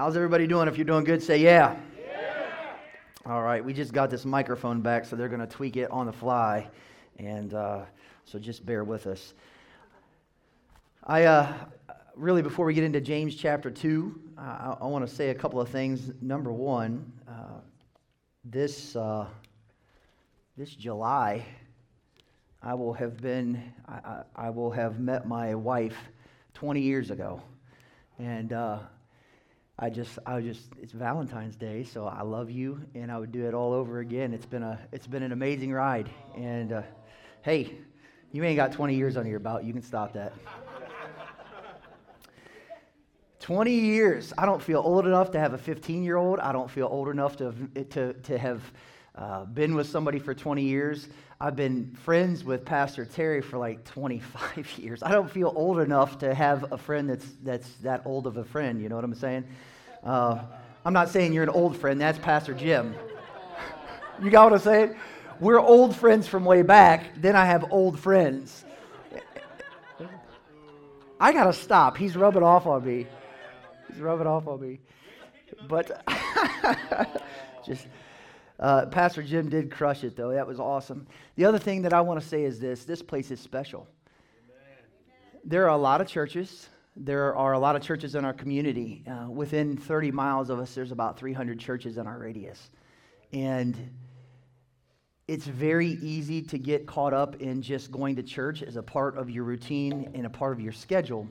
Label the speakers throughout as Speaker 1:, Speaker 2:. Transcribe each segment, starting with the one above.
Speaker 1: How's everybody doing? If you're doing good, say yeah. All right, we just got this microphone back, so they're going to tweak it on the fly. And uh, so just bear with us. I uh, really, before we get into James chapter 2, uh, I, I want to say a couple of things. Number one, uh, this, uh, this July, I will have been, I, I, I, will have met my wife 20 years ago. And uh, I just, I just, it's Valentine's Day, so I love you, and I would do it all over again. It's been a, it's been an amazing ride. And uh, hey, you ain't got 20 years under your belt. You can stop that. 20 years. I don't feel old enough to have a 15 year old. I don't feel old enough to, to, to have uh, been with somebody for 20 years. I've been friends with Pastor Terry for like 25 years. I don't feel old enough to have a friend that's, that's that old of a friend. You know what I'm saying? Uh, I'm not saying you're an old friend. That's Pastor Jim. you got what I'm saying? We're old friends from way back. Then I have old friends. I got to stop. He's rubbing off on me. He's rubbing off on me. But just uh, Pastor Jim did crush it, though. That was awesome. The other thing that I want to say is this this place is special. There are a lot of churches. There are a lot of churches in our community. Uh, within 30 miles of us, there's about 300 churches in our radius. And it's very easy to get caught up in just going to church as a part of your routine and a part of your schedule.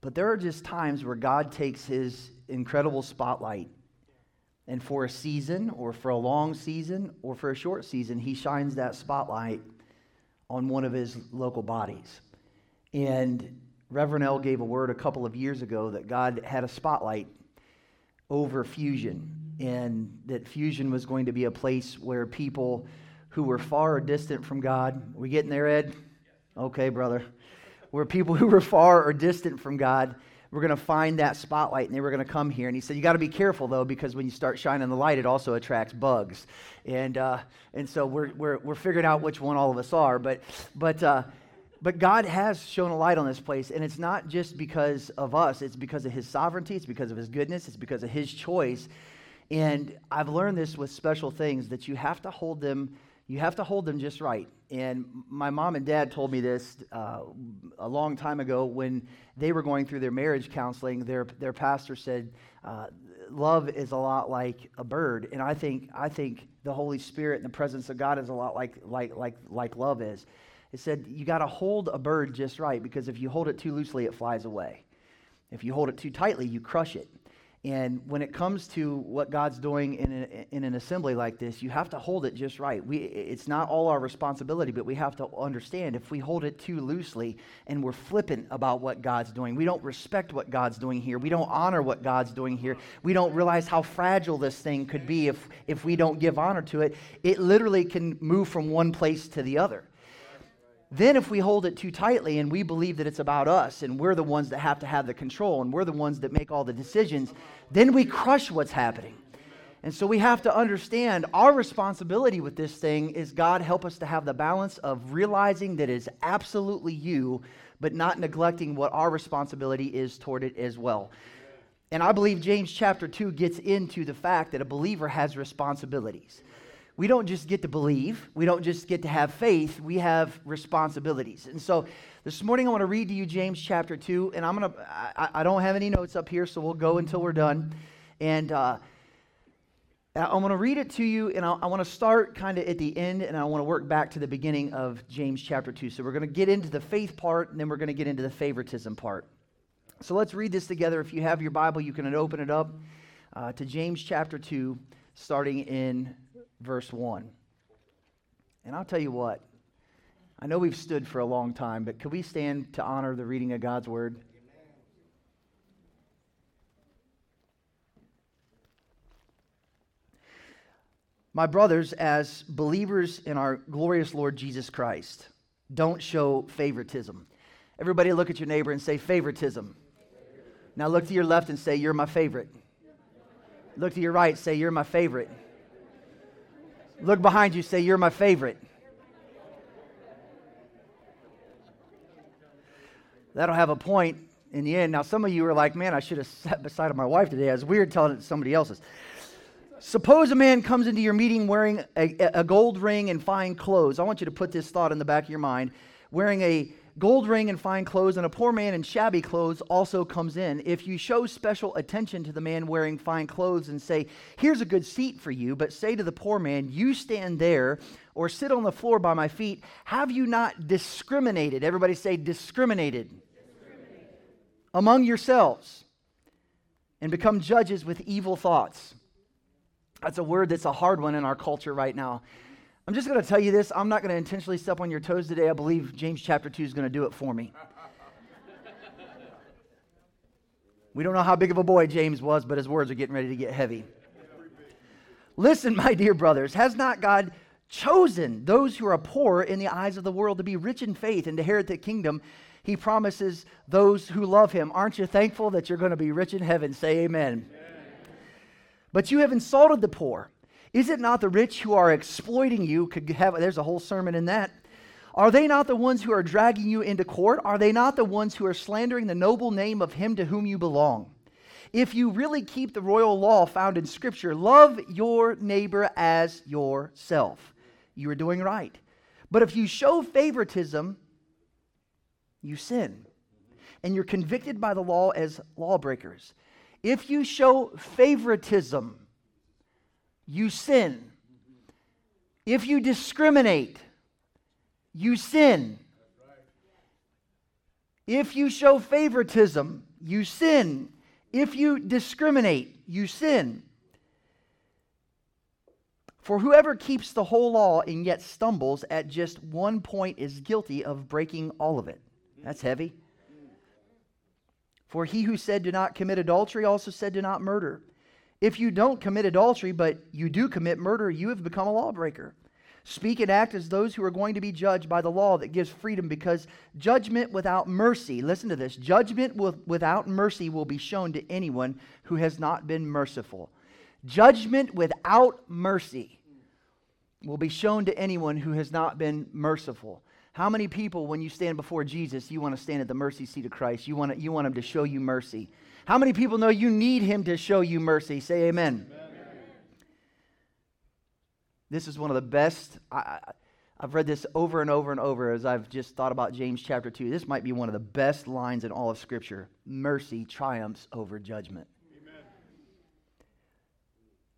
Speaker 1: But there are just times where God takes his incredible spotlight and for a season, or for a long season, or for a short season, he shines that spotlight on one of his local bodies. And Reverend L gave a word a couple of years ago that God had a spotlight over Fusion, and that Fusion was going to be a place where people who were far or distant from God, we getting there, Ed? Okay, brother. Where people who were far or distant from God we're going to find that spotlight and they were going to come here. And he said, You got to be careful though, because when you start shining the light, it also attracts bugs. And, uh, and so we're, we're, we're figuring out which one all of us are. But, but, uh, but God has shown a light on this place, and it's not just because of us, it's because of His sovereignty, it's because of His goodness, it's because of His choice. And I've learned this with special things that you have to hold them you have to hold them just right. And my mom and dad told me this uh, a long time ago when they were going through their marriage counseling. Their, their pastor said, uh, Love is a lot like a bird. And I think, I think the Holy Spirit and the presence of God is a lot like, like, like, like love is. It said, You got to hold a bird just right because if you hold it too loosely, it flies away. If you hold it too tightly, you crush it. And when it comes to what God's doing in, a, in an assembly like this, you have to hold it just right. We, it's not all our responsibility, but we have to understand if we hold it too loosely and we're flippant about what God's doing, we don't respect what God's doing here, we don't honor what God's doing here, we don't realize how fragile this thing could be if, if we don't give honor to it, it literally can move from one place to the other. Then, if we hold it too tightly and we believe that it's about us and we're the ones that have to have the control and we're the ones that make all the decisions, then we crush what's happening. And so we have to understand our responsibility with this thing is God help us to have the balance of realizing that it's absolutely you, but not neglecting what our responsibility is toward it as well. And I believe James chapter 2 gets into the fact that a believer has responsibilities we don't just get to believe, we don't just get to have faith, we have responsibilities. And so this morning I want to read to you James chapter 2, and I'm going to, I, don't have any notes up here, so we'll go until we're done. And uh, I'm going to read it to you, and I, I want to start kind of at the end, and I want to work back to the beginning of James chapter 2. So we're going to get into the faith part, and then we're going to get into the favoritism part. So let's read this together. If you have your Bible, you can open it up uh, to James chapter 2, starting in verse 1. And I'll tell you what, I know we've stood for a long time, but could we stand to honor the reading of God's word? My brothers, as believers in our glorious Lord Jesus Christ, don't show favoritism. Everybody look at your neighbor and say, favoritism. Now look to your left and say, You're my favorite. Look to your right, say, You're my favorite. Look behind you, say, You're my favorite. That'll have a point in the end. Now, some of you are like, man, I should have sat beside my wife today. It's weird telling it to somebody else's. Suppose a man comes into your meeting wearing a, a, gold ring and fine clothes. I want you to put this thought in the back of your mind. Wearing a gold ring and fine clothes, and a poor man in shabby clothes also comes in. If you show special attention to the man wearing fine clothes and say, Here's a good seat for you, but say to the poor man, You stand there or sit on the floor by my feet, have you not discriminated? Everybody say, discriminated, discriminated. among yourselves and become judges with evil thoughts. That's a word that's a hard one in our culture right now. I'm just going to tell you this. I'm not going to intentionally step on your toes today. I believe James chapter 2 is going to do it for me. we don't know how big of a boy James was, but his words are getting ready to get heavy. Listen, my dear brothers, has not God chosen those who are poor in the eyes of the world to be rich in faith and to inherit the kingdom? He promises those who love him. Aren't you thankful that you're going to be rich in heaven? Say amen. amen. But you have insulted the poor. Is it not the rich who are exploiting you? Could have there's a whole sermon in that. Are they not the ones who are dragging you into court? Are they not the ones who are slandering the noble name of him to whom you belong? If you really keep the royal law found in Scripture, love your neighbor as yourself. You are doing right. But if you show favoritism, you sin. And you're convicted by the law as lawbreakers. If you show favoritism, you sin. If you discriminate, you sin. If you show favoritism, you sin. If you discriminate, you sin. For whoever keeps the whole law and yet stumbles at just one point is guilty of breaking all of it. That's heavy. For he who said, Do not commit adultery, also said, Do not murder. If you don't commit adultery, but you do commit murder, you have become a lawbreaker. Speak and act as those who are going to be judged by the law that gives freedom, because judgment without mercy, listen to this, judgment without mercy will be shown to anyone who has not been merciful. Judgment without mercy will be shown to anyone who has not been merciful. How many people, when you stand before Jesus, you want to stand at the mercy seat of Christ? You want, to, you want him to show you mercy. How many people know you need him to show you mercy? Say amen. amen. This is one of the best. I, I've read this over and over and over as I've just thought about James chapter 2. This might be one of the best lines in all of Scripture. Mercy triumphs over judgment.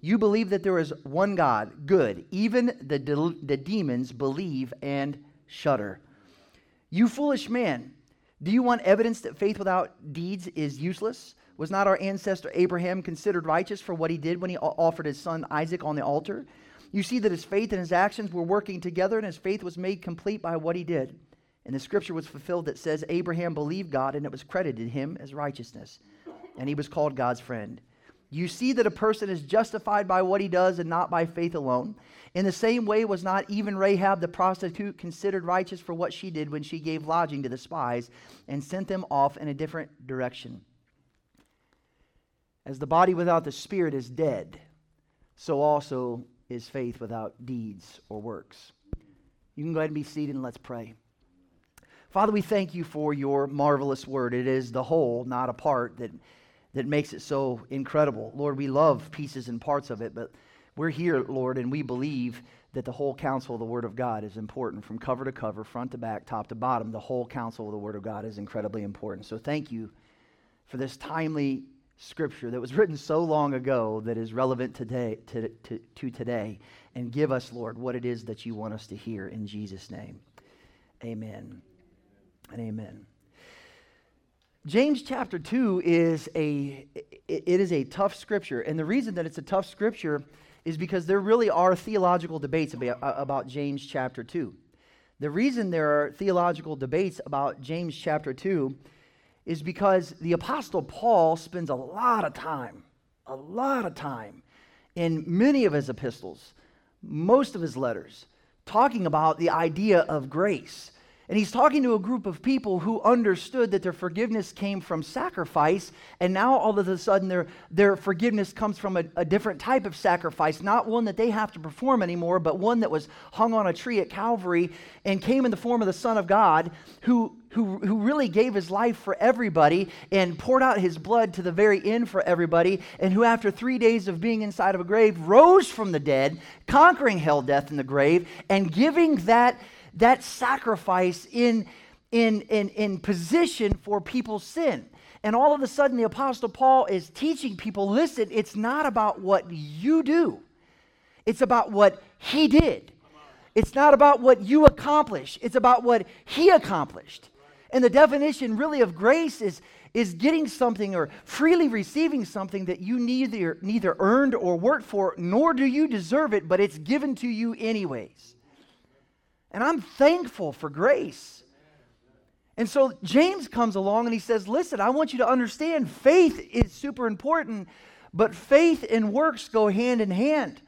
Speaker 1: You believe that there is one God, good. Even the, de- the demons believe and shudder. You foolish man, do you want evidence that faith without deeds is useless? Was not our ancestor Abraham considered righteous for what he did when he offered his son Isaac on the altar? You see that his faith and his actions were working together, and his faith was made complete by what he did. And the scripture was fulfilled that says, Abraham believed God, and it was credited him as righteousness. And he was called God's friend. You see that a person is justified by what he does and not by faith alone. In the same way, was not even Rahab the prostitute considered righteous for what she did when she gave lodging to the spies and sent them off in a different direction? As the body without the spirit is dead, so also is faith without deeds or works. You can go ahead and be seated and let's pray. Father, we thank you for your marvelous word. It is the whole, not a part, that that makes it so incredible. Lord, we love pieces and parts of it, but we're here, Lord, and we believe that the whole counsel of the Word of God is important from cover to cover, front to back, top to bottom. The whole counsel of the Word of God is incredibly important. So thank you for this timely scripture that was written so long ago that is relevant today to, to, to today. And give us, Lord, what it is that you want us to hear in Jesus' name. Amen and amen. James chapter 2 is a it is a tough scripture and the reason that it's a tough scripture is because there really are theological debates about, James chapter 2. The reason there are theological debates about James chapter 2 is because the apostle Paul spends a lot of time a lot of time in many of his epistles, most of his letters, talking about the idea of grace. And he's talking to a group of people who understood that their forgiveness came from sacrifice, and now all of a sudden their, their forgiveness comes from a, a, different type of sacrifice, not one that they have to perform anymore, but one that was hung on a tree at Calvary and came in the form of the Son of God, who, who, who really gave his life for everybody and poured out his blood to the very end for everybody, and who, after three days of being inside of a grave, rose from the dead, conquering hell, death, and the grave, and giving that that sacrifice in, in, in, in position for people's sin. And all of a sudden, the Apostle Paul is teaching people listen, it's not about what you do, it's about what he did. It's not about what you accomplish, it's about what he accomplished. And the definition really of grace is, is getting something or freely receiving something that you neither, neither earned or worked for, nor do you deserve it, but it's given to you anyways. And I'm thankful for grace. And so James comes along and he says, Listen, I want you to understand faith is super important, but faith and works go hand in hand.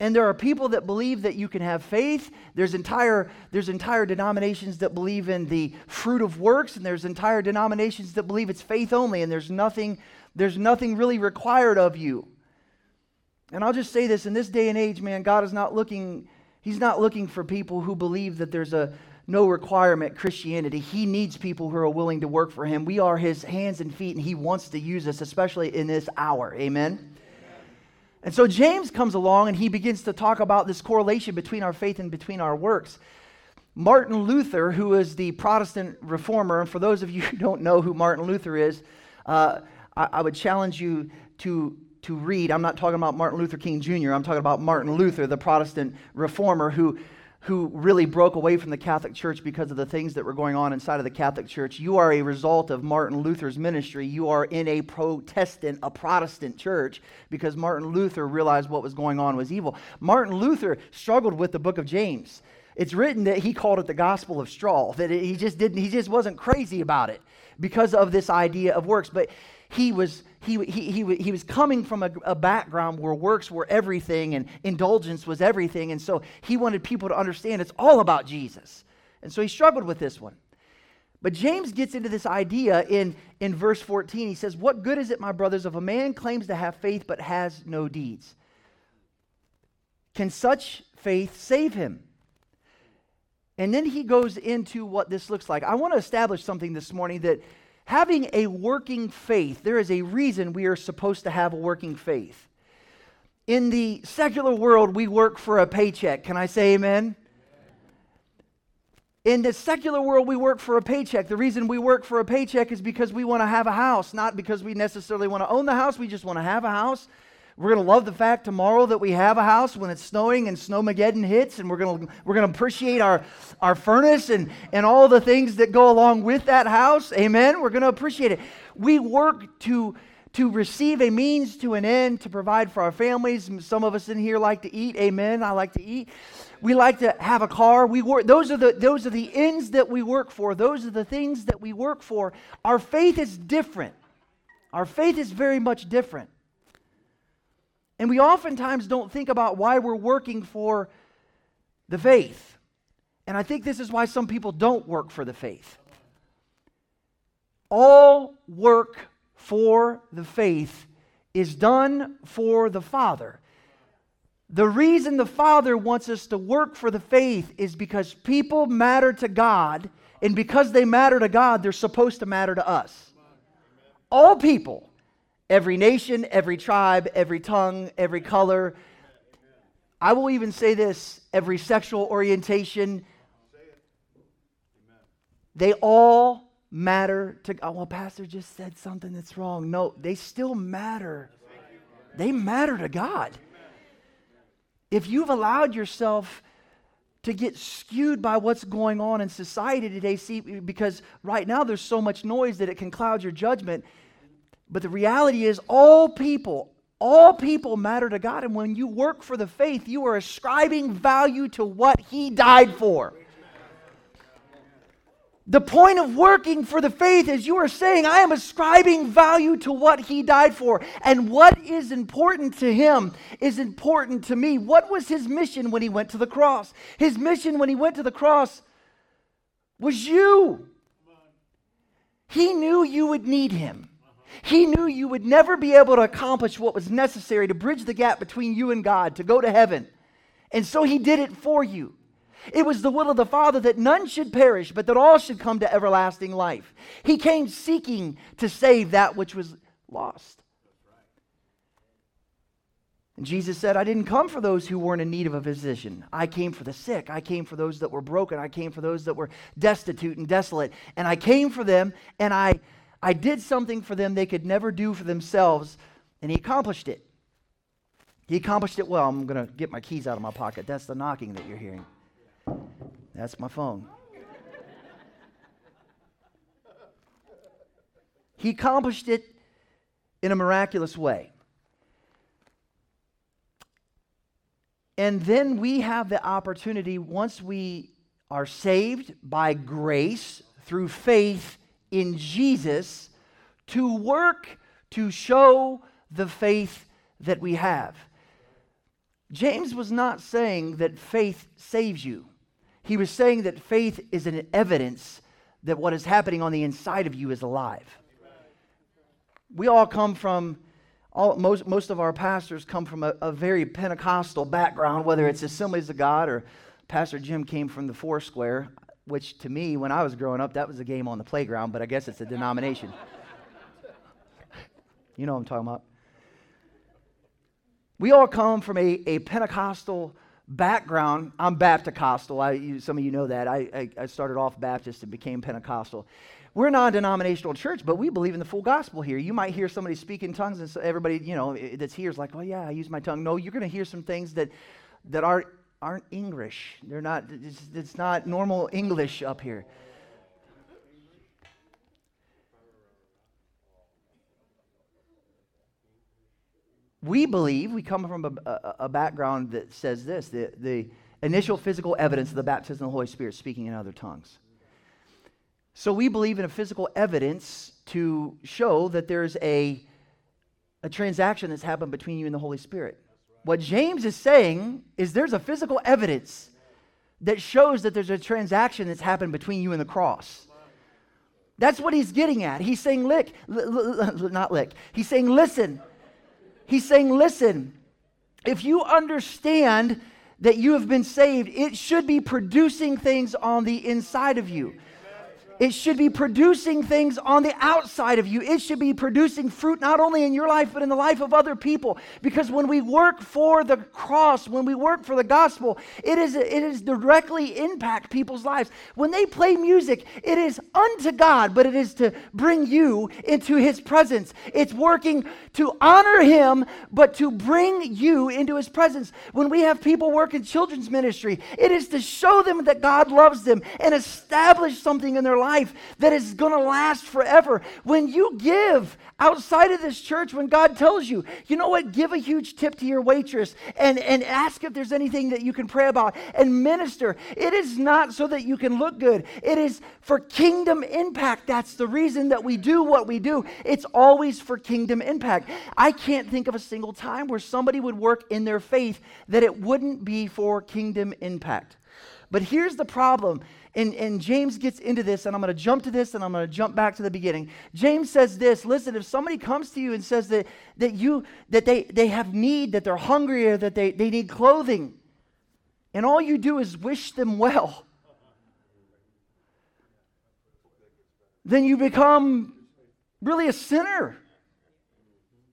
Speaker 1: And there are people that believe that you can have faith. There's entire, there's entire denominations that believe in the fruit of works, and there's entire denominations that believe it's faith only, and there's nothing, there's nothing really required of you. And I'll just say this in this day and age, man, God is not looking He's not looking for people who believe that there's a no requirement Christianity. He needs people who are willing to work for him. We are his hands and feet, and he wants to use us, especially in this hour. Amen? Amen. And so James comes along and he begins to talk about this correlation between our faith and between our works. Martin Luther, who is the Protestant reformer, and for those of you who don't know who Martin Luther is, uh, I, I would challenge you to to read. I'm not talking about Martin Luther King Jr., I'm talking about Martin Luther, the Protestant reformer who, who really broke away from the Catholic Church because of the things that were going on inside of the Catholic Church. You are a result of Martin Luther's ministry. You are in a Protestant, a Protestant church because Martin Luther realized what was going on was evil. Martin Luther struggled with the book of James. It's written that he called it the gospel of straw, that he just didn't, he just wasn't crazy about it because of this idea of works. But he was he, he, he, he was coming from a, a, background where works were everything and indulgence was everything. And so he wanted people to understand it's all about Jesus. And so he struggled with this one. But James gets into this idea in, in verse 14. He says, What good is it, my brothers, if a man claims to have faith but has no deeds? Can such faith save him? And then he goes into what this looks like. I want to establish something this morning that having a working faith, there is a reason we are supposed to have a working faith. In the secular world, we work for a paycheck. Can I say amen? In the secular world, we work for a paycheck. The reason we work for a paycheck is because we want to have a house, not because we necessarily want to own the house. We just want to have a house. We're going to love the fact tomorrow that we have a house when it's snowing and Snowmageddon hits, and we're going to, we're going to appreciate our, our furnace and, and all the things that go along with that house. Amen? We're going to appreciate it. We work to, to receive a means to an end to provide for our families. Some of us in here like to eat. Amen. I like to eat. We like to have a car. We work. Those are the those are the ends that we work for. Those are the things that we work for. Our faith is different. Our faith is very much different. And we oftentimes don't think about why we're working for the faith. And I think this is why some people don't work for the faith. All work for the faith is done for the Father. The reason the Father wants us to work for the faith is because people matter to God, and because they matter to God, they're supposed to matter to us. All people every nation, every tribe, every tongue, every color. I will even say this every sexual orientation. They all matter to God. Well, Pastor just said something that's wrong. No, they still matter. They matter to God. If you've allowed yourself to get skewed by what's going on in society today, see, because right now there's so much noise that it can cloud your judgment. But the reality is, all people, all people matter to God. And when you work for the faith, you are ascribing value to what He died for. The point of working for the faith is you are saying, I am ascribing value to what he died for. And what is important to him is important to me. What was his mission when he went to the cross? His mission when he went to the cross was you. He knew you would need him. He knew you would never be able to accomplish what was necessary to bridge the gap between you and God, to go to heaven. And so he did it for you. It was the will of the Father that none should perish, but that all should come to everlasting life. He came seeking to save that which was lost. And Jesus said, I didn't come for those who weren't in need of a physician. I came for the sick. I came for those that were broken. I came for those that were destitute and desolate. And I came for them, and I, I did something for them they could never do for themselves, and He accomplished it. He accomplished it well. I'm going to get my keys out of my pocket. That's the knocking that you're hearing. That's my phone. he accomplished it in a miraculous way. And then we have the opportunity, once we are saved by grace through faith in Jesus, to work to show the faith that we have. James was not saying that faith saves you. He was saying that faith is an evidence that what is happening on the inside of you is alive. We all come from, all, most, most of our pastors come from a, a very Pentecostal background, whether it's Assemblies of God or Pastor Jim came from the Foursquare, which to me, when I was growing up, that was a game on the playground, but I guess it's a denomination. you know what I'm talking about. We all come from a, a Pentecostal background. I'm you, some of you know that. I, I, I started off Baptist and became Pentecostal. We're a non-denominational church, but we believe in the full gospel here. You might hear somebody speak in tongues, and so everybody, you know, that's here is like, "Oh yeah, I use my tongue." No, you're going to hear some things that that aren't aren't English. They're not. It's, it's not normal English up here. we believe, we come from a, a, a, background that says this the, the initial physical evidence of the baptism of the Holy Spirit speaking in other tongues. So we believe in a physical evidence to show that there's a, a transaction that's happened between you and the Holy Spirit. What James is saying is there's a physical evidence that shows that there's a transaction that's happened between you and the cross. That's what he's getting at. He's saying, lick, not lick. He's saying, listen, He's saying, listen, if you understand that you have been saved, it should be producing things on the inside of you. It should be producing things on the outside of you. It should be producing fruit not only in your life, but in the life of other people. Because when we work for the cross, when we work for the gospel, it is, it is directly impact people's lives. When they play music, it is unto God, but it is to bring you into his presence. It's working to honor him, but to bring you into his presence. When we have people work in children's ministry, it is to show them that God loves them and establish something in their life life that is going to last forever. When you give outside of this church, when God tells you, you know what, give a huge tip to your waitress and, and ask if there's anything that you can pray about and minister. It is not so that you can look good, it is for kingdom impact. That's the reason that we do what we do. It's always for kingdom impact. I can't think of a single time where somebody would work in their faith that it wouldn't be for kingdom impact. But here's the problem and, and James gets into this, and I'm going to jump to this and I'm going to jump back to the beginning. James says this listen, if somebody comes to you and says that, that, you, that they, they have need, that they're hungry, or that they, they need clothing, and all you do is wish them well, then you become really a sinner.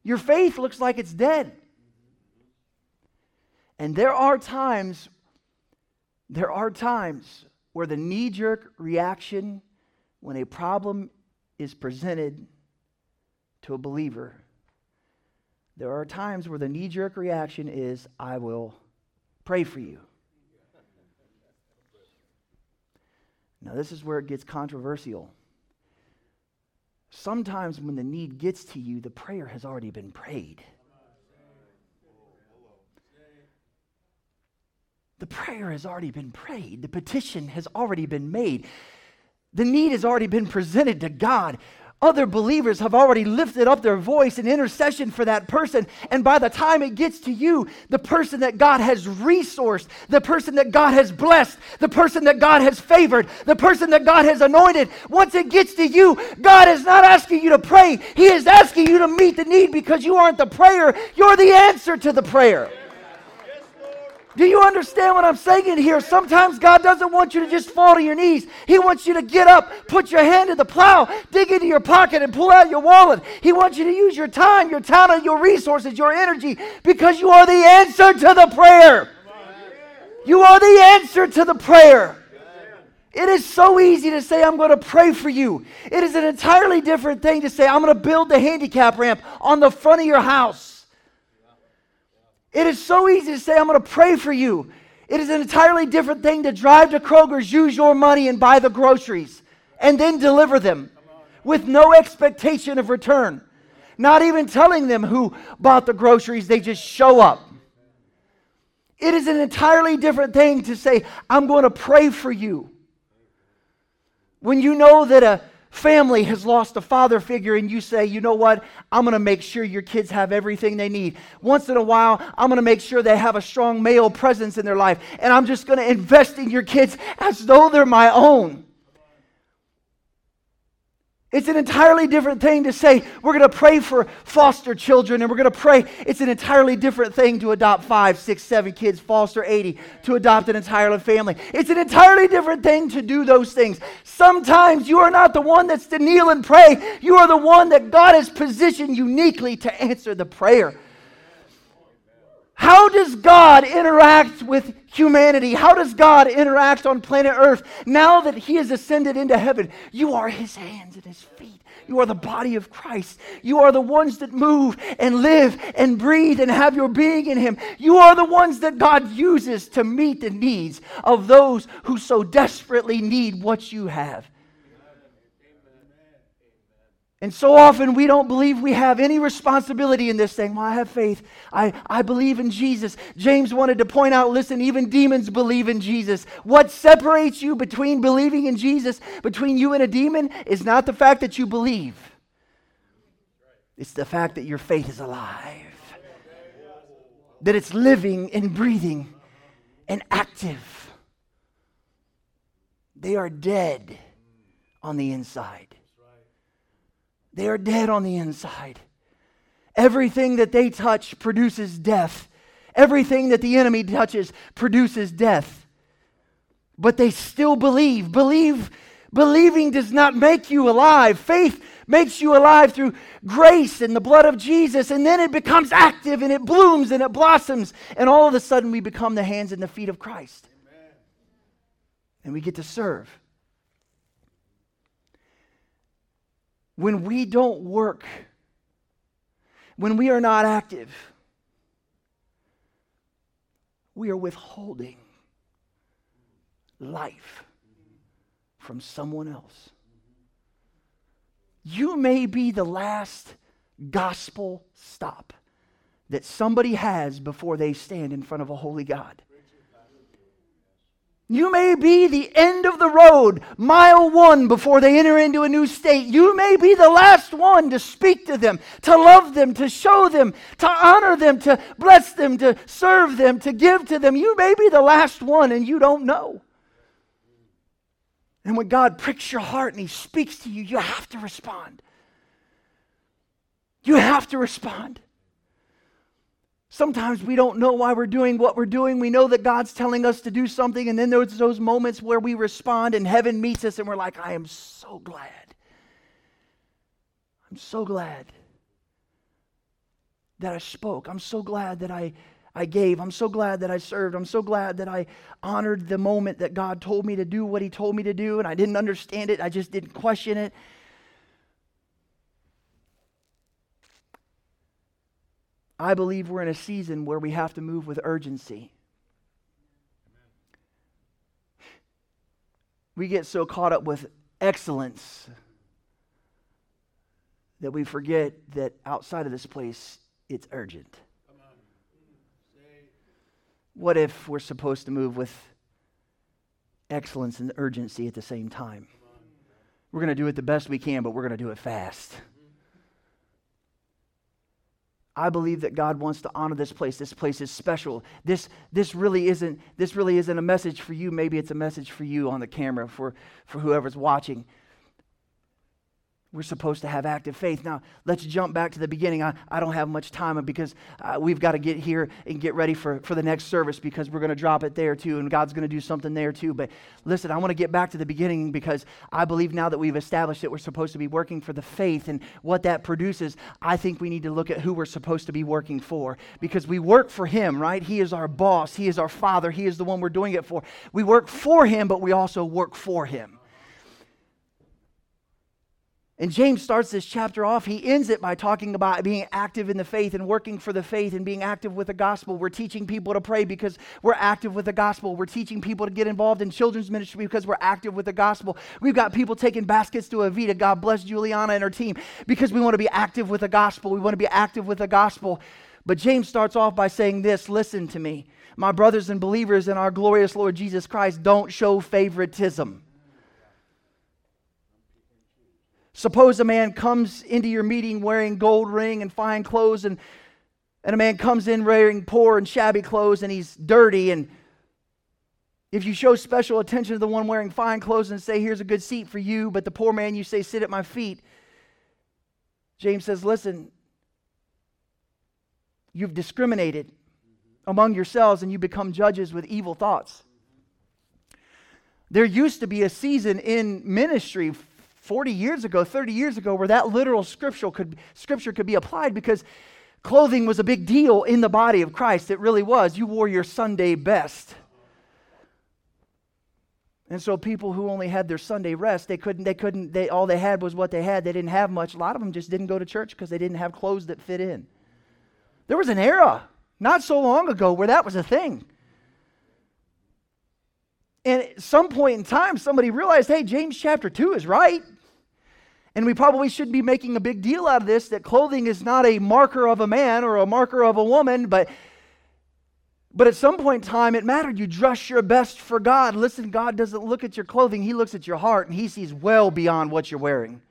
Speaker 1: Your faith looks like it's dead. And there are times, there are times where the knee jerk reaction when a problem is presented to a believer, there are times where the knee jerk reaction is, I will pray for you. Now, this is where it gets controversial. Sometimes when the need gets to you, the prayer has already been prayed. The prayer has already been prayed, the petition has already been made. The need has already been presented to God. Other believers have already lifted up their voice in intercession for that person. And by the time it gets to you, the person that God has resourced, the person that God has blessed, the person that God has favored, the person that God has anointed, once it gets to you, God is not asking you to pray. He is asking you to meet the need because you aren't the prayer, you're the answer to the prayer. Do you understand what I'm saying here? Sometimes God doesn't want you to just fall to your knees. He wants you to get up, put your hand in the plow, dig into your pocket, and pull out your wallet. He wants you to use your time, your talent, your resources, your energy, because you are the answer to the prayer. You are the answer to the prayer. It is so easy to say, I'm going to pray for you. It is an entirely different thing to say, I'm going to build the handicap ramp on the front of your house. It is so easy to say, I'm going to pray for you. It is an entirely different thing to drive to Kroger's, use your money, and buy the groceries, and then deliver them with no expectation of return. Not even telling them who bought the groceries, they just show up. It is an entirely different thing to say, I'm going to pray for you. When you know that a family has lost a father figure and you say, you know what, I'm going to make sure your kids have everything they need. Once in a while, I'm going to make sure they have a strong male presence in their life. And I'm just going to invest in your kids as though they're my own. It's an entirely different thing to say we're going to pray for foster children and we're going to pray. It's an entirely different thing to adopt five, six, seven kids, foster 80, to adopt an entire family. It's an entirely different thing to do those things. Sometimes you are not the one that's to kneel and pray, you are the one that God has positioned uniquely to answer the prayer. How does God interact with humanity? How does God interact on planet Earth now that He has ascended into heaven? You are His hands and His feet. You are the body of Christ. You are the ones that move and live and breathe and have your being in Him. You are the ones that God uses to meet the needs of those who so desperately need what you have. And so often we don't believe we have any responsibility in this thing. Well, I have faith. I, I believe in Jesus. James wanted to point out listen, even demons believe in Jesus. What separates you between believing in Jesus, between you and a demon, is not the fact that you believe, it's the fact that your faith is alive, that it's living and breathing and active. They are dead on the inside. They are dead on the inside. Everything that they touch produces death. Everything that the enemy touches produces death. But they still believe. Believe believing does not make you alive. Faith makes you alive through grace and the blood of Jesus and then it becomes active and it blooms and it blossoms and all of a sudden we become the hands and the feet of Christ. Amen. And we get to serve. When we don't work, when we are not active, we are withholding life from someone else. You may be the last gospel stop that somebody has before they stand in front of a holy God. You may be the end of the road, mile one before they enter into a new state. You may be the last one to speak to them, to love them, to show them, to honor them, to bless them, to serve them, to give to them. You may be the last one and you don't know. And when God pricks your heart and He speaks to you, you have to respond. You have to respond. Sometimes we don't know why we're doing what we're doing. We know that God's telling us to do something, and then there's those moments where we respond and heaven meets us, and we're like, I am so glad. I'm so glad that I spoke. I'm so glad that I, I gave. I'm so glad that I served. I'm so glad that I honored the moment that God told me to do what He told me to do, and I didn't understand it. I just didn't question it. I believe we're in a season where we have to move with urgency. We get so caught up with excellence that we forget that outside of this place, it's urgent. What if we're supposed to move with excellence and urgency at the same time? We're going to do it the best we can, but we're going to do it fast. I believe that God wants to honor this place. This place is special. This, this, really isn't, this really isn't a message for you. Maybe it's a message for you on the camera, for, for whoever's watching. We're supposed to have active faith. Now, let's jump back to the beginning. I, I don't have much time because uh, we've got to get here and get ready for, for the next service because we're going to drop it there too, and God's going to do something there too. But listen, I want to get back to the beginning because I believe now that we've established that we're supposed to be working for the faith and what that produces, I think we need to look at who we're supposed to be working for because we work for Him, right? He is our boss, He is our Father, He is the one we're doing it for. We work for Him, but we also work for Him. And James starts this chapter off. He ends it by talking about being active in the faith and working for the faith and being active with the gospel. We're teaching people to pray because we're active with the gospel. We're teaching people to get involved in children's ministry because we're active with the gospel. We've got people taking baskets to Avita. God bless Juliana and her team because we want to be active with the gospel. We want to be active with the gospel. But James starts off by saying this listen to me. My brothers and believers in our glorious Lord Jesus Christ, don't show favoritism. Suppose a man comes into your meeting wearing gold ring and fine clothes, and, and a man comes in wearing poor and shabby clothes, and he's dirty. And if you show special attention to the one wearing fine clothes and say, Here's a good seat for you, but the poor man you say, Sit at my feet, James says, Listen, you've discriminated among yourselves and you become judges with evil thoughts. There used to be a season in ministry 40 years ago, 30 years ago, where that literal scripture could, scripture could be applied because clothing was a big deal in the body of Christ. It really was. You wore your Sunday best. And so people who only had their Sunday rest, they couldn't, they couldn't, they, all they had was what they had. They didn't have much. A lot of them just didn't go to church because they didn't have clothes that fit in. There was an era not so long ago where that was a thing. And at some point in time, somebody realized, hey, James chapter 2 is right. And we probably shouldn't be making a big deal out of this that clothing is not a marker of a man or a marker of a woman, but but at some point in time, it mattered. You dress your best for God. Listen, God doesn't look at your clothing, He looks at your heart, and He sees well beyond what you're wearing.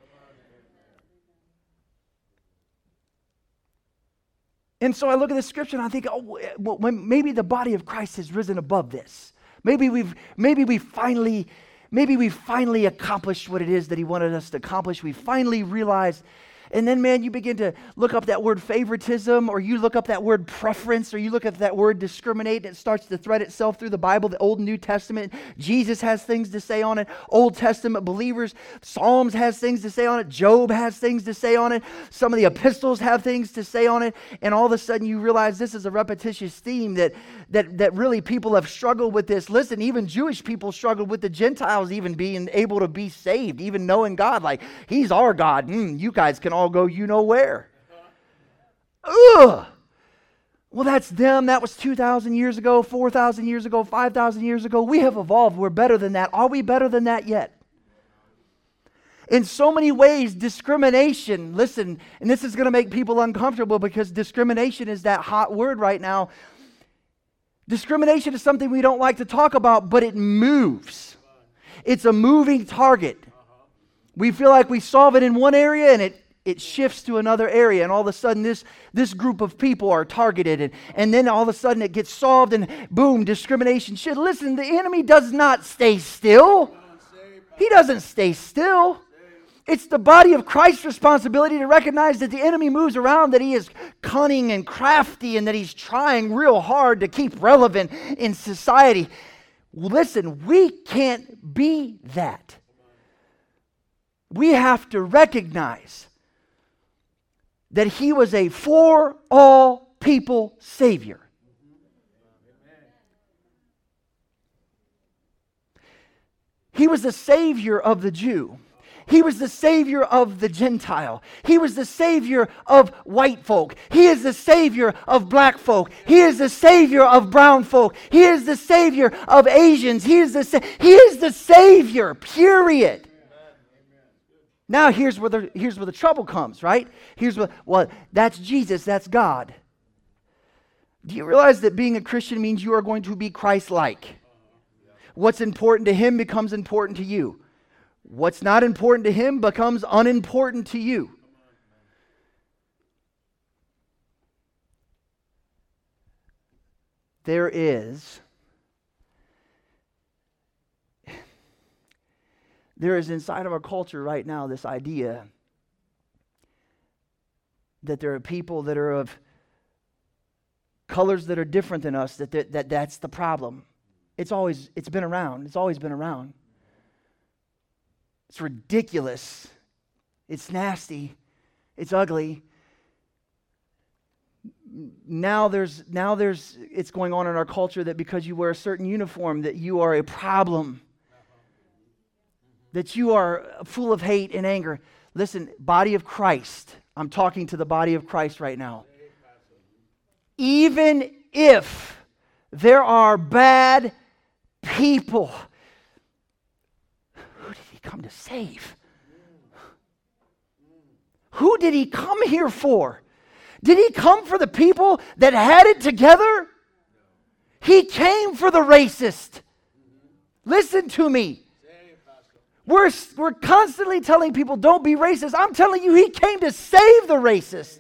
Speaker 1: And so I look at this scripture and I think, oh, well, maybe the body of Christ has risen above this. Maybe we've, maybe we finally maybe we finally accomplished what it is that he wanted us to accomplish. We finally realized and then, man, you begin to look up that word favoritism, or you look up that word preference, or you look at that word discriminate, and it starts to thread itself through the Bible, the Old and New Testament. Jesus has things to say on it. Old Testament believers, Psalms has things to say on it. Job has things to say on it. Some of the epistles have things to say on it. And all of a sudden, you realize this is a repetitious theme that, that, that really people have struggled with this. Listen, even Jewish people struggled with the Gentiles even being able to be saved, even knowing God. Like, He's our God. Mm, you guys can all go you know where. Ugh. Well, that's them. That was 2,000 years ago, 4,000 years ago, 5,000 years ago. We have evolved. We're better than that. Are we better than that yet? In so many ways, discrimination, listen, and this is going to make people uncomfortable because discrimination is that hot word right now. Discrimination is something we don't like to talk about, but it moves. It's a moving target. We feel like we solve it in one area and it it shifts to another area and all of a sudden this, this group of people are targeted and, and then all of a sudden it gets solved and boom discrimination shit. Listen the enemy does not stay still. He doesn't stay still. It's the body of christ's responsibility to recognize that the enemy moves around that he is cunning and crafty and that he's trying real hard to keep relevant in society. Listen we can't be that. We have to recognize that he was a for all people Savior. He was the Savior of the Jew. He was the Savior of the Gentile. He was the Savior of white folk. He is the Savior of black folk. He is the Savior of brown folk. He is the Savior of Asians. He is the, sa- he is the Savior, period. Now here's where the here's where the trouble comes, right? Here's what well, that's Jesus, that's God. Do you realize that being a Christian means you are going to be Christ-like? What's important to him becomes important to you. What's not important to him becomes unimportant to you. There is there is inside of our culture right now this idea that there are people that are of colors that are different than us that, that, that that's the problem. It's always it's been around. It's always been around. It's ridiculous. It's nasty. It's ugly. Now there's now there's it's going on in our culture that because you wear a certain uniform that you are a problem that you are full of hate and anger listen body of christ i'm talking to the body of christ right now even if there are bad people who did he come to save who did he come here for did he come for the people that had it together? He came for the racist. Listen to me. We're, we're constantly telling people, don't be racist. I'm telling you, he came to save the racist.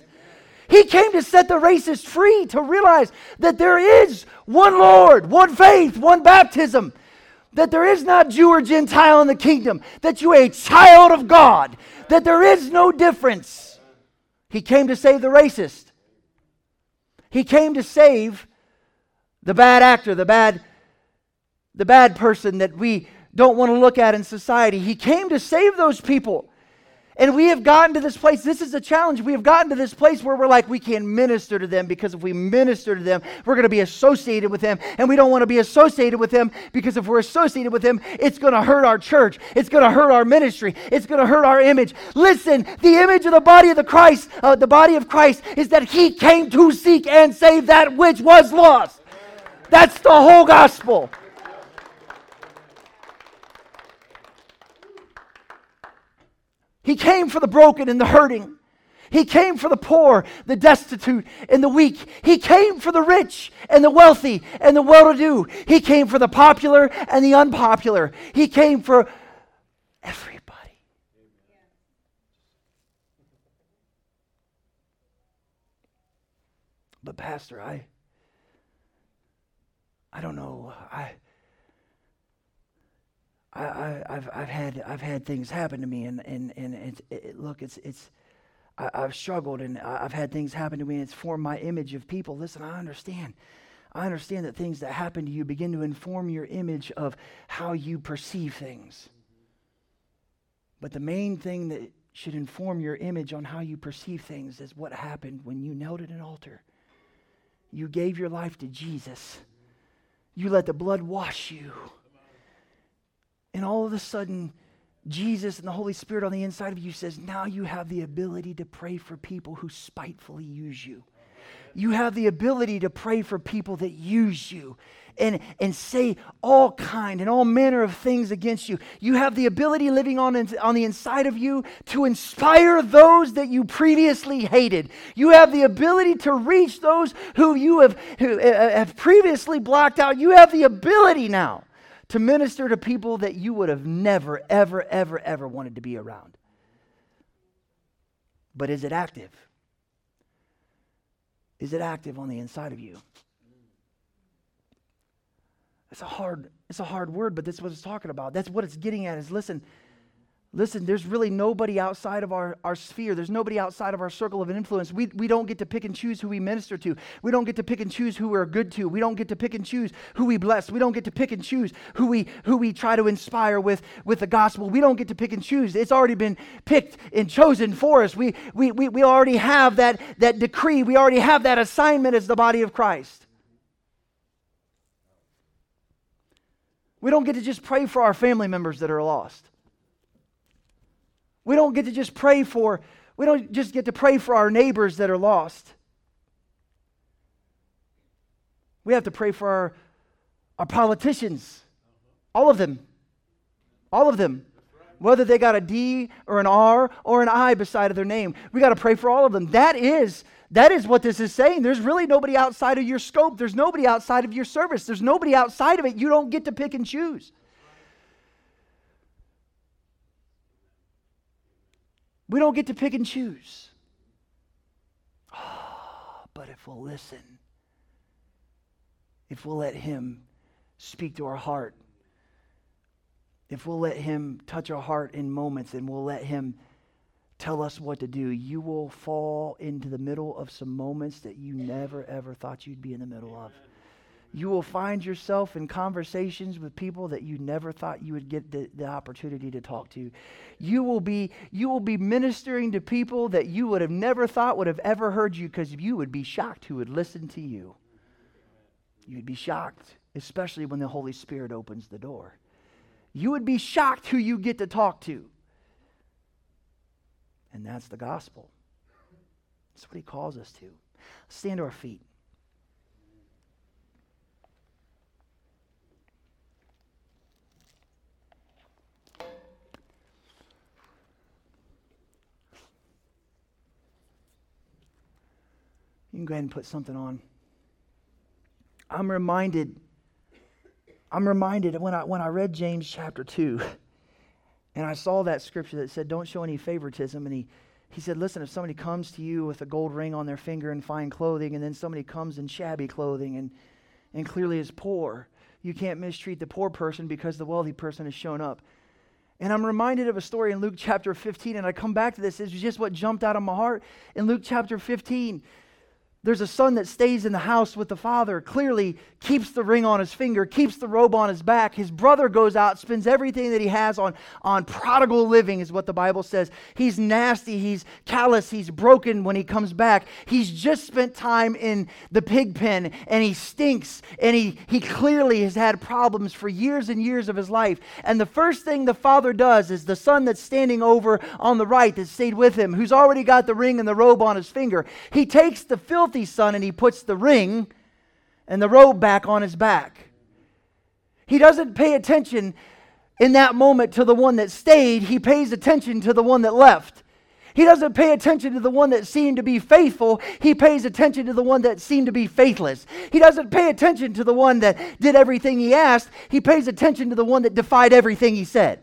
Speaker 1: He came to set the racist free, to realize that there is one Lord, one faith, one baptism, that there is not Jew or Gentile in the kingdom, that you are a child of God, that there is no difference. He came to save the racist. He came to save the bad actor, the bad, the bad person that we don't want to look at in society. He came to save those people. And we have gotten to this place. This is a challenge. We have gotten to this place where we're like, we can't minister to them because if we minister to them, we're going to be associated with them. And we don't want to be associated with them because if we're associated with them, it's going to hurt our church. It's going to hurt our ministry. It's going to hurt our image. Listen, the image of the body of the Christ, uh, the body of Christ, is that He came to seek and save that which was lost. That's the whole gospel. He came for the broken and the hurting. He came for the poor, the destitute, and the weak. He came for the rich and the wealthy and the well to do. He came for the popular and the unpopular. He came for everybody. But, Pastor, I. I don't know. I I, have I've had I've had things happen to me, and and and it, it, look, it's it's I, have struggled, and I've had things happen to me, and it's formed my image of people. Listen, I understand. I understand that things that happen to you begin to inform your image of how you perceive things. But the main thing that should inform your image on how you perceive things is what happened when you knelt at an altar. You gave your life to Jesus. You let the blood wash you. And all of a sudden, Jesus and the Holy Spirit on the inside of you says, now you have the ability to pray for people who spitefully use you. You have the ability to pray for people that use you and, and say all kind and all manner of things against you. You have the ability living on, on the inside of you to inspire those that you previously hated. You have the ability to reach those who you have, who, uh, have previously blocked out. You have the ability now to minister to people that you would have never, ever, ever, ever wanted to be around. But is it active? Is it active on the inside of you? It's a hard, it's a hard word, but that's what it's talking about. That's what it's getting at is listen, Listen, there's really nobody outside of our, our sphere. There's nobody outside of our circle of influence. We, we don't get to pick and choose who we minister to. We don't get to pick and choose who we're good to. We don't get to pick and choose who we bless. We don't get to pick and choose who we, who we try to inspire with, with the gospel. We don't get to pick and choose. It's already been picked and chosen for us. We, we, we, we already have that, that decree. We already have that assignment as the body of Christ. We don't get to just pray for our family members that are lost. We don't get to just pray for, we don't just get to pray for our neighbors that are lost. We have to pray for our, our politicians, all of them. All of them. Whether they got a D or an R or an I beside of their name. We got to pray for all of them. That is that is what this is saying. There's really nobody outside of your scope. There's nobody outside of your service. There's nobody outside of it. You don't get to pick and choose. We don't get to pick and choose. Oh, but if we'll listen, if we'll let Him speak to our heart, if we'll let Him touch our heart in moments and we'll let Him tell us what to do, you will fall into the middle of some moments that you never, ever thought you'd be in the middle of. You will find yourself in conversations with people that you never thought you would get the, the opportunity to talk to. You will, be, you will be ministering to people that you would have never thought would have ever heard you because you would be shocked who would listen to you. You'd be shocked, especially when the Holy Spirit opens the door. You would be shocked who you get to talk to. And that's the gospel. That's what he calls us to. Stand to our feet. You can go ahead and put something on. I'm reminded, I'm reminded when I, when I read James chapter 2, and I saw that scripture that said, Don't show any favoritism. And he, he said, Listen, if somebody comes to you with a gold ring on their finger and fine clothing, and then somebody comes in shabby clothing and, and clearly is poor, you can't mistreat the poor person because the wealthy person has shown up. And I'm reminded of a story in Luke chapter 15, and I come back to this. It's just what jumped out of my heart. In Luke chapter 15, there's a son that stays in the house with the father, clearly keeps the ring on his finger, keeps the robe on his back. His brother goes out, spends everything that he has on, on prodigal living, is what the Bible says. He's nasty, he's callous, he's broken when he comes back. He's just spent time in the pig pen and he stinks and he, he clearly has had problems for years and years of his life. And the first thing the father does is the son that's standing over on the right that stayed with him, who's already got the ring and the robe on his finger, he takes the filthy son and he puts the ring and the robe back on his back. He doesn't pay attention in that moment to the one that stayed, he pays attention to the one that left. He doesn't pay attention to the one that seemed to be faithful. He pays attention to the one that seemed to be faithless. He doesn't pay attention to the one that did everything he asked. He pays attention to the one that defied everything he said.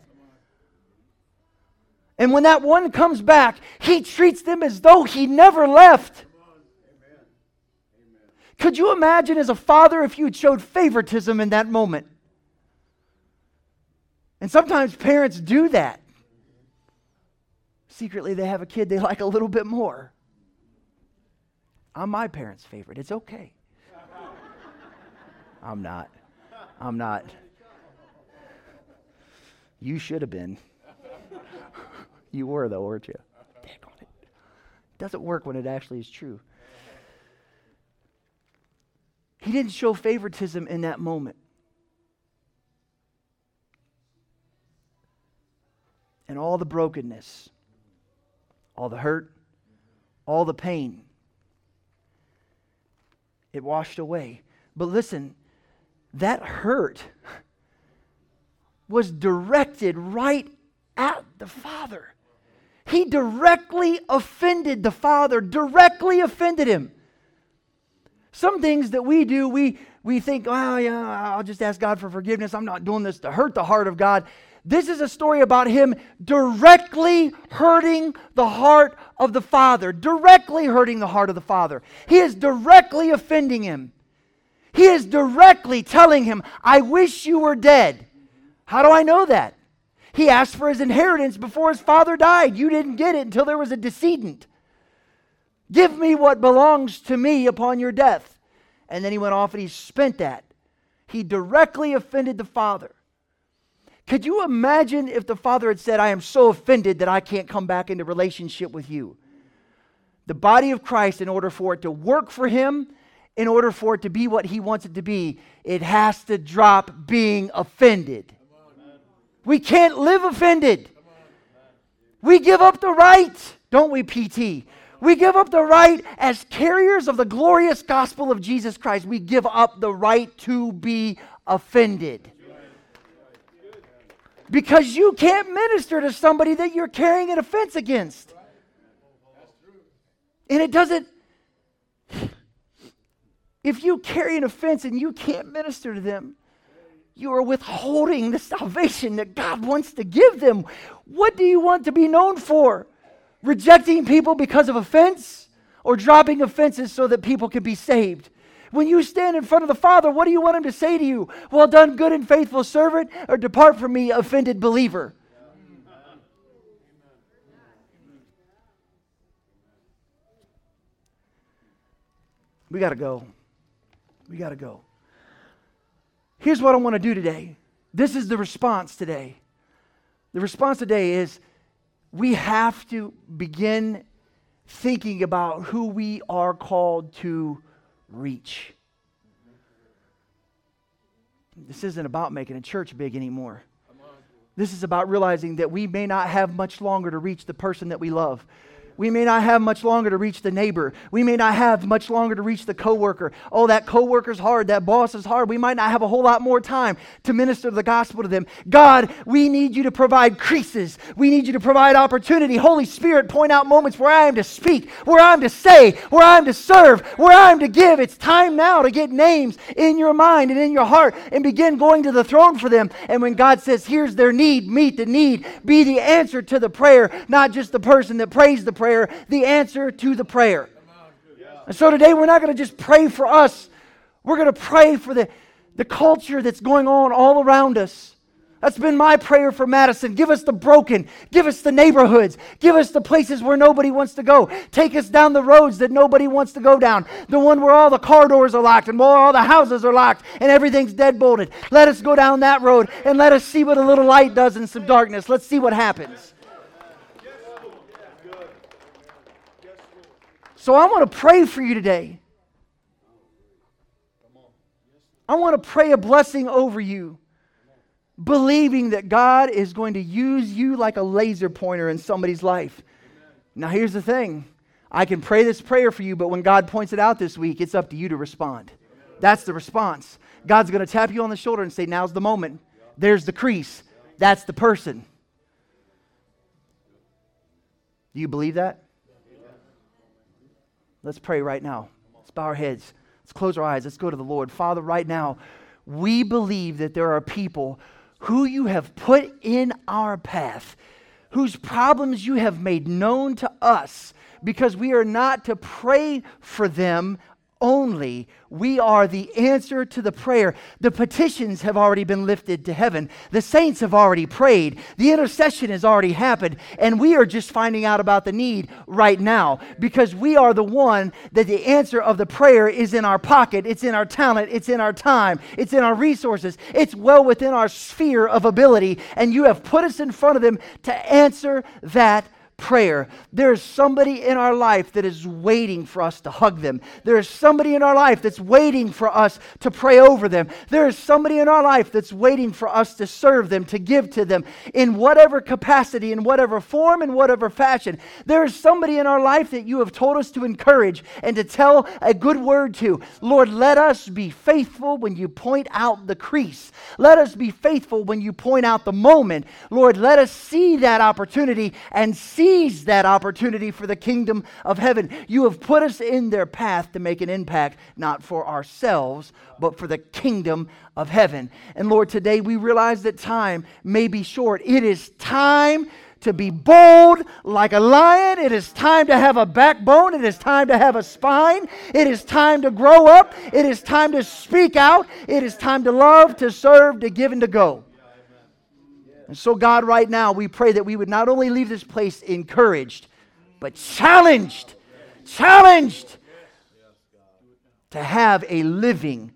Speaker 1: And when that one comes back, he treats them as though he never left. Could you imagine as a father if you had showed favoritism in that moment? And sometimes parents do that. Secretly, they have a kid they like a little bit more. I'm my parents' favorite. It's okay. I'm not. I'm not. You should have been. you were, though, weren't you? Dang on it. it doesn't work when it actually is true. He didn't show favoritism in that moment. And all the brokenness, all the hurt, all the pain, it washed away. But listen, that hurt was directed right at the Father. He directly offended the Father, directly offended him. Some things that we do, we, we think, oh, yeah, I'll just ask God for forgiveness. I'm not doing this to hurt the heart of God. This is a story about him directly hurting the heart of the Father, directly hurting the heart of the Father. He is directly offending him. He is directly telling him, I wish you were dead. How do I know that? He asked for his inheritance before his father died. You didn't get it until there was a decedent. Give me what belongs to me upon your death. And then he went off and he spent that. He directly offended the Father. Could you imagine if the Father had said, I am so offended that I can't come back into relationship with you? The body of Christ, in order for it to work for Him, in order for it to be what He wants it to be, it has to drop being offended. We can't live offended. We give up the right, don't we, PT? We give up the right as carriers of the glorious gospel of Jesus Christ. We give up the right to be offended. Because you can't minister to somebody that you're carrying an offense against. And it doesn't, if you carry an offense and you can't minister to them, you are withholding the salvation that God wants to give them. What do you want to be known for? Rejecting people because of offense or dropping offenses so that people can be saved. When you stand in front of the Father, what do you want Him to say to you? Well done, good and faithful servant, or depart from me, offended believer. We got to go. We got to go. Here's what I want to do today. This is the response today. The response today is we have to begin thinking about who we are called to reach. This isn't about making a church big anymore. This is about realizing that we may not have much longer to reach the person that we love. We may not have much longer to reach the neighbor. We may not have much longer to reach the coworker. Oh, that coworker's hard. That boss is hard. We might not have a whole lot more time to minister the gospel to them. God, we need you to provide creases. We need you to provide opportunity. Holy Spirit, point out moments where I am to speak, where I'm to say, where I'm to serve, where I'm to give. It's time now to get names in your mind and in your heart and begin going to the throne for them. And when God says, here's their need, meet the need, be the answer to the prayer, not just the person that prays the prayer prayer the answer to the prayer. And so today we're not going to just pray for us, we're going to pray for the, the culture that's going on all around us. That's been my prayer for Madison. Give us the broken. Give us the neighborhoods. Give us the places where nobody wants to go. Take us down the roads that nobody wants to go down. The one where all the car doors are locked and where all the houses are locked and everything's dead bolted. Let us go down that road and let us see what a little light does in some darkness. Let's see what happens. So I want to pray for you today. I want to pray a blessing over you, believing that God is going to use you like a laser pointer in somebody's life. Now, here's the thing I can pray this prayer for you, but when God points it out this week, it's up to you to respond. That's the response. God's going to tap you on the shoulder and say, Now's the moment. There's the crease. That's the person. Do you believe that? Let's pray right now. Let's bow our heads. Let's close our eyes. Let's go to the Lord. Father, right now, we believe that there are people who you have put in our path, whose problems you have made known to us, because we are not to pray for them only we are the answer to the prayer. The petitions have already been lifted to heaven. The saints have already prayed. The intercession has already happened. And we are just finding out about the need right now because we are the one that the answer of the prayer is in our pocket. It's in our talent. It's in our time. It's in our resources. It's well within our sphere of ability. And you have put us in front of them to answer that prayer. There is somebody in our life that is waiting for us to hug them. There is somebody in our life that's waiting for us to pray over them. There is somebody in our life that's waiting for us to serve them, to give to them in whatever capacity, in whatever form, in whatever fashion. There is somebody in our life that you have told us to encourage and to tell a good word to. Lord, let us be faithful when you point out the crease. Let us be faithful when you point out the moment. Lord, let us see that opportunity and see seize that opportunity for the kingdom of heaven. You have put us in their path to make an impact, not for ourselves, but for the kingdom of heaven. And Lord, today we realize that time may be short. It is time to be bold like a lion. It is time to have a backbone. It is time to have a spine. It is time to grow up. It is time to speak out. It is time to love, to serve, to give, and to go. And so, God, right now, we pray that we would not only leave this place encouraged, but challenged, challenged to have a living,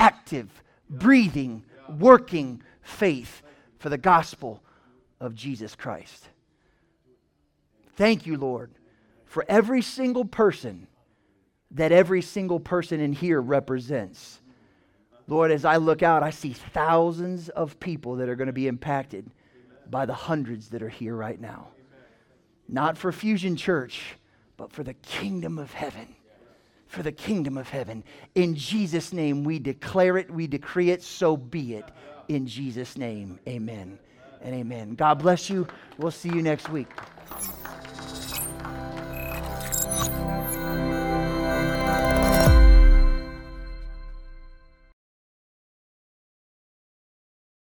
Speaker 1: active, breathing, working faith for the gospel of Jesus Christ. Thank you, Lord, for every single person that every single person in here represents. Lord, as I look out, I see thousands of people that are going to be impacted Amen. by the hundreds that are here right now. Amen. Not for Fusion Church, but for the kingdom of heaven. For the kingdom of heaven. In Jesus' name, we declare it, we decree it, so be it. In Jesus' name, amen and amen. God bless you. We'll see you next week.